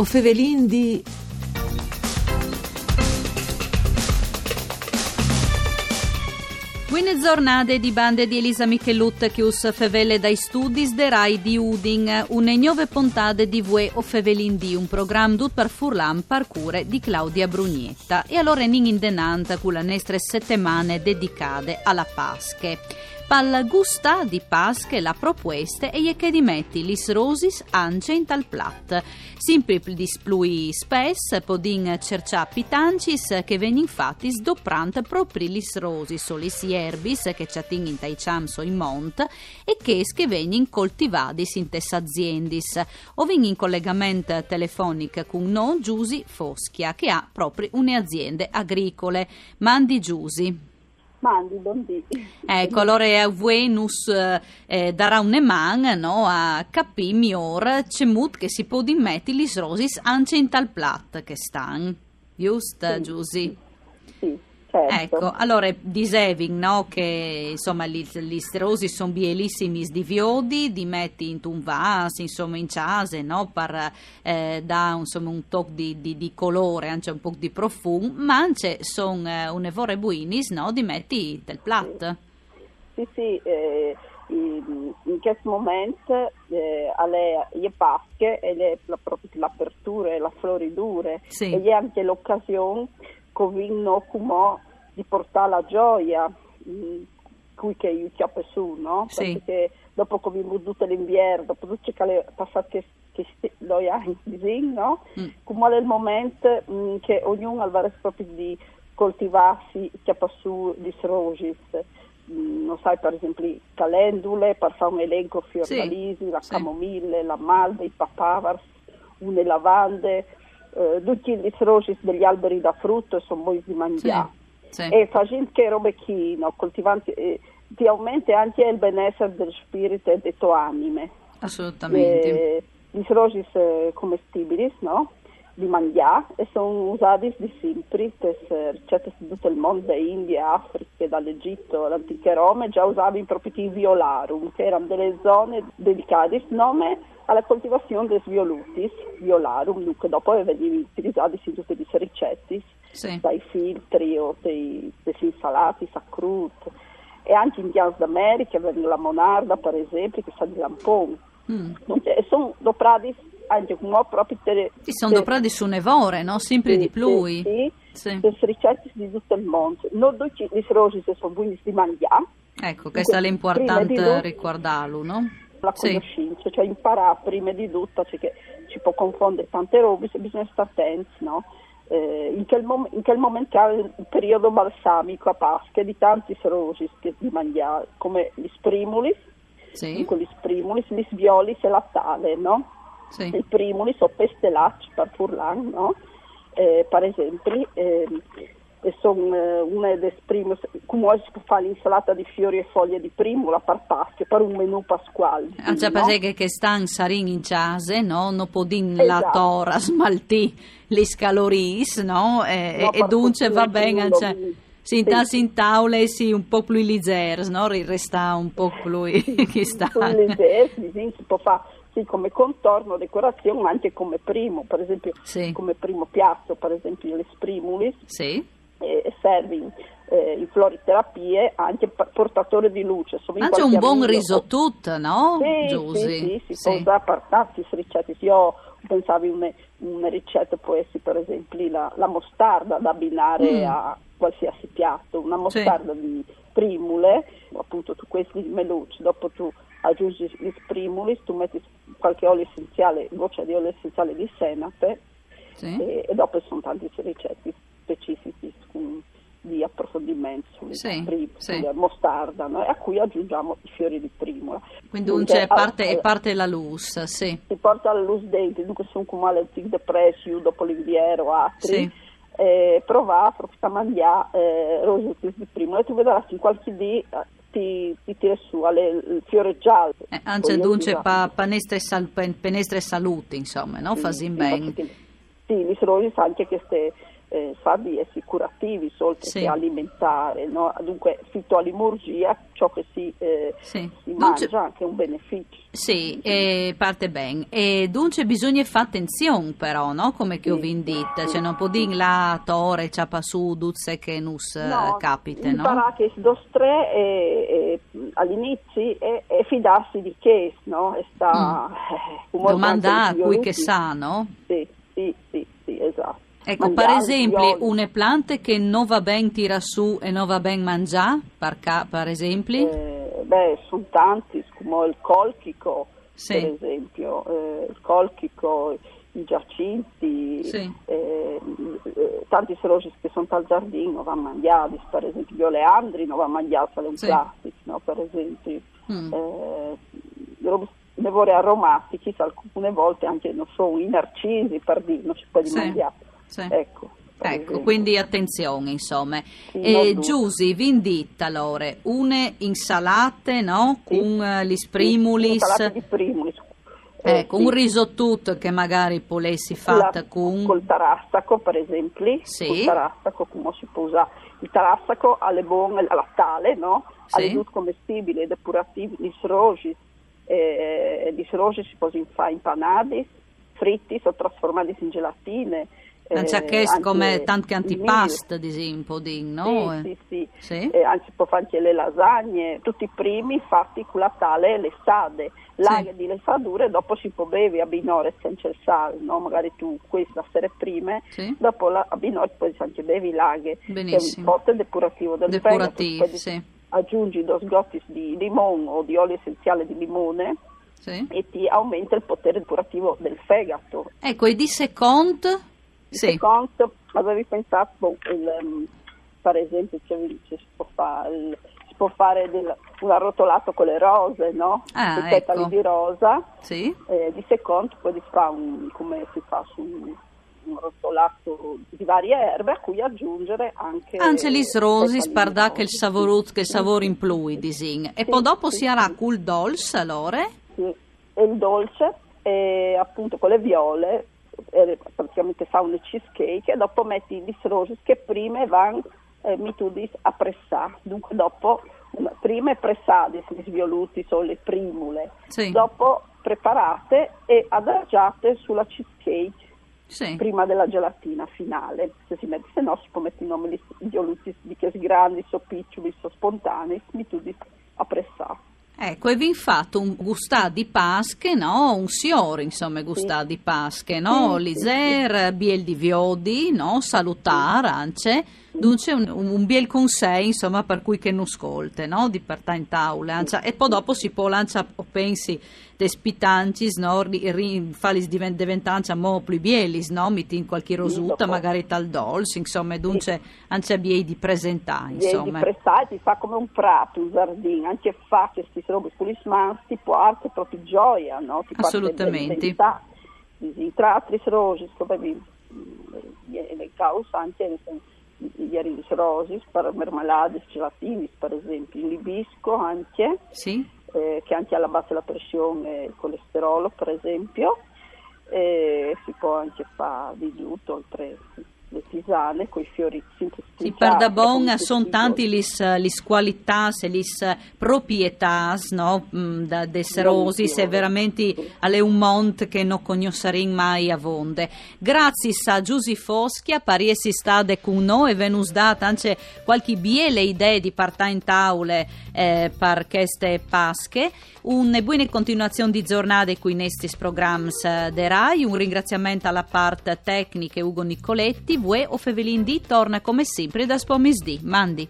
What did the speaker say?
O fevelin di... Buone giornate di bande di Elisa Michelut che us fevele dai studi de Rai di Udin, une nuove puntate di Vue o Fevelin di un programma tut per Furlan parcure di Claudia Brugnetta. E allora in intenanta con le nostre settimane dedicate alla Pasche. Pal gusta di Pasche la proposte e che dimetti lis rosis anche in tal plat. Simpli displui spes podin cercia pitancis che ven infatti sdoprant propri lis rosis o lis ierbis che ciatin in tai chamso in mont e che che venin coltivadis in tes aziendis o vin in collegamento telefonico con no Giusi Foschia che ha proprio une aziende agricole. Mandi Giusi. Mandi, buondì. Ecco, allora Venus eh, darà un eman no, a capire miglior cemut che si può dimetti gli rosis anche in tal plat che stan. Giusto, Sì. Giusy? Certo. Ecco, allora diseving no, che insomma gli, gli rosi sono bielissimi di viodi, di metti in un vas, insomma in ciase, no, per eh, dare insomma un tocco di, di- di colore, anche un po' di profumo, ma anche sono eh, un'evore buinis, no, di metti del plat. Sì, sì, eh, in, questo momento eh, alle le Pasche e le, la, proprio l'apertura e la floridura Sì. e è anche l'occasione che vinno come di portare la gioia mh, cui che aiutiamo su, no? Sì. Perché dopo che abbiamo tutto l'inverno, dopo tutto che è passato che, che sti- lo anni, no? Mm. Come è il momento mh, che ognuno ha proprio di coltivarsi che su gli rosis. Mm, Non sai, per esempio, le calendule, per fare un elenco fiordalisi, la sì. camomille, la malva, i papavers, le lavande, eh, tutti gli rosis degli alberi da frutto sono buoni di mangiare. Sì. E facendo che robe chi, no, coltivanti, eh, ti aumenta anche il benessere del spirito e delle tue anime. Assolutamente. Eh, gli rosis eh, commestibili, no? Di mangiare e sono usati di sempre ricette di tutto il mondo, da India, Africa, dall'Egitto, l'antica Roma, già usavano i violarum, che erano delle zone dedicate nome alla coltivazione dei violutis, violarum, dunque dopo venivano utilizzati in tutte le ricette, Sì. dai filtri o dei, dei insalati, sacrut, e anche in Bians d'America, vengono la monarda per esempio, che sa di lampone. Mm. E sono doprati anche come proprio te, Sì, sono doprati su nevore, no? Sempre di più. Sì, sì, Sì. ricette di tutto il mondo. Noi tutti i rosi sono buoni di mangiare, Ecco, questo è l'importante ricordarlo, no? La Sì. conoscenza, cioè imparare prima di tutto, perché ci può confondere tante robe, se bisogna stare attenti, no? Eh, in, quel mom- in quel momento è il periodo balsamico a Pasqua di tanti rosi di mangiare, come gli sprimulis, Sì. gli sprimulis, gli sviolis e la tale, no? Sì. i primuli sono pestelacci per Furlan, no? Eh, per esempio, ehm, e sono eh, una delle prime, come si può fare l'insalata di fiori e foglie di primula per Pasqua, per un menù pasquale. Anche no? perché che stan sarin in case, no? Non podin la Esatto. tora smaltì le scaloris, no? E, No, e dunque va bene, cioè, si Sì. in tavole sì, un po' più leggers, no? Resta un po' più che sta. Eserciti, sì, si può fare sì, come contorno, decorazione, ma anche come primo, per esempio, Sì. come primo piatto, per esempio le sprimulis, Sì. Servono eh, in floriterapie anche per portatori di luce. In Anche un buon amico- risotto, no? Sì, Giusy? sì, sì, si Sì. può usare tanti ricette. Io pensavo una, una ricetta può essere per esempio la, la mostarda da abbinare Mm. a qualsiasi piatto, una mostarda di primule, appunto tu questi melucci, dopo tu aggiungi gli sprimuli, tu metti qualche olio essenziale, goccia di olio essenziale di senape Sì. e, e dopo sono tanti ricette specifici su- di approfondimento sulle Sì, prim- sì. sulla mostarda no? e a cui aggiungiamo i fiori di primula. Quindi un Dunque, c'è parte, allora, e parte la luz, sì. si porta alla luz denti, dunque sono come le tic de presio dopo l'inviero altri, Sì. eh, proprio a mangiare eh, rosetti di prima e tu vedrai che qualche dì eh, ti, ti tira su alle, il fiore giallo. Eh, Voglio dunque pa, panestre, sal, pen- penestre salute, insomma, no? sì, Fasin sì, ben. Sì, rosi sa anche queste eh, fa di essi curativi oltre Sì. che alimentare, no? dunque fitoalimurgia, ciò che si, eh, Sì. si mangia anche un beneficio. Sì, e parte bene. E dunque bisogna fare attenzione però, no? Come che ho Sì. vindita, cioè non può dire la tore, ciapa su, duzze che nus No, capite, no? imparare che dos tre e, e, all'inizio e, e fidarsi di che, no? E sta, eh, come Domanda a cui che sa, no? Sì, sì, sì, sì, Ecco, per esempio, violi. une plante che non va ben tira su e non va ben mangiare, per, ca- per esempio? Eh, beh, sono tanti, come il colchico, Sì. per esempio, eh, il colchico, i giacinti, Sì. eh, eh, tanti serosi che sono al giardino vanno mangiati, per esempio gli oleandri non vanno mangiati, sono Sì. classico, no? per esempio. Mm. Eh, robe- nevore aromatici, alcune volte anche, non so, i narcisi, per dire, non si può Sì. mangiare. Sì. Ecco. Ecco, quindi attenzione, insomma. Sì, e dubbi. Giusy, vindita allora, une insalate, no? Sì. Con eh, gli Sì, sprimulis, insalate di primulis. Eh, ecco, sì. un risottut che magari polessi fatta La- con... col tarassaco per esempio Sì. col tarassaco come si può usare il tarassaco ha le buone alla tale no? Sì. ha le due commestibili depurativi gli srogi eh, gli srogi si possono fare impanati fritti o trasformati in gelatine Non c'è eh, che anche come tanti il antipasta, ad esempio, di, meal. no? Eh. Sì, sì, sì. Sì. Eh, anzi si può fare anche le lasagne, tutti i primi fatti con la tale le sade, laghe di lesadure, dopo si può bevi a binore senza il sale, no? magari tu questa sere prime, Sì. dopo la, a binore poi anche bevi laghe, che è Benissimo. un forte depurativo del Depurativo, fegato, poi sì. aggiungi due sgotti di limone o di olio essenziale di limone Sì. e ti aumenta il potere depurativo del fegato. Ecco, e di secondo? Sì. secondo, avevi pensato, boh, il, ehm, per esempio, cioè, ci si può fare, il- si può fare del- un arrotolato con le rose, no? Ah, I petali ecco. di rosa, Sì. eh, di secondo poi si fa un, come si fa su un, un arrotolato di varie erbe a cui aggiungere anche... Angelis rose. che il savorut che savore in plui disin. E Sì, poi dopo sì, si harà col dolce allora? Sì, e il dolce e appunto con le viole eh, praticamente fa un cheesecake e dopo metti gli roses che prima vanno eh, mitudis a pressare dunque dopo prima pressate gli svioluti sono le primule Sì. dopo preparate e adagiate sulla cheesecake Sì. prima della gelatina finale se si mette se no si può mettere i nomi di svioluti di che grandi so piccioli so spontanei mitudis a pressare Ecco, e vi fatto un gustà di pasche, no? Un siore, insomma, gustà di pasche, no? Sì, Liser, biel di viodi, no? Salutare, ance. Dunque un, un biel con sé, insomma, per cui che non scolte, no? Di partà in tavola, ancia. E poi dopo si può lanciare, pensi, de spitancis, no? Falis diven- diventancia mo più bielis, no? Metti in qualche rosuta, magari tal dolce, insomma, dunque ancia biei di presentare, Vieni di insomma. prestare, ti fa come un prato, un giardino, anche fa questi robe con gli smans, ti può anche proprio gioia, no? Ti Assolutamente. I tratri rosi, come le cause anche gli rosi, per mermelade, gelatini, per esempio, il libisco anche, Sì? Eh, che anche alla base la pressione il colesterolo, per esempio, e si può anche fare di tutto, oltre le tisane con i fiori Sì, sintetizzati. per da bon come sono tutti i tanti lis, lis qualitas e lis proprietas no, mm, da desser Buonissimo. rosis e veramente alle un mont che non conoscerin mai a vonde. Grazie a Giusy Foschia, pariesi stade con noi e venus data anche qualche biele idee di partà in taule eh, per queste pasche. Una buona continuazione di giornate qui in estis programs eh, de Rai, un ringraziamento alla parte tecnica Ugo Nicoletti, Vue o Fevelin D torna come sempre da Spomisdi. Mandi.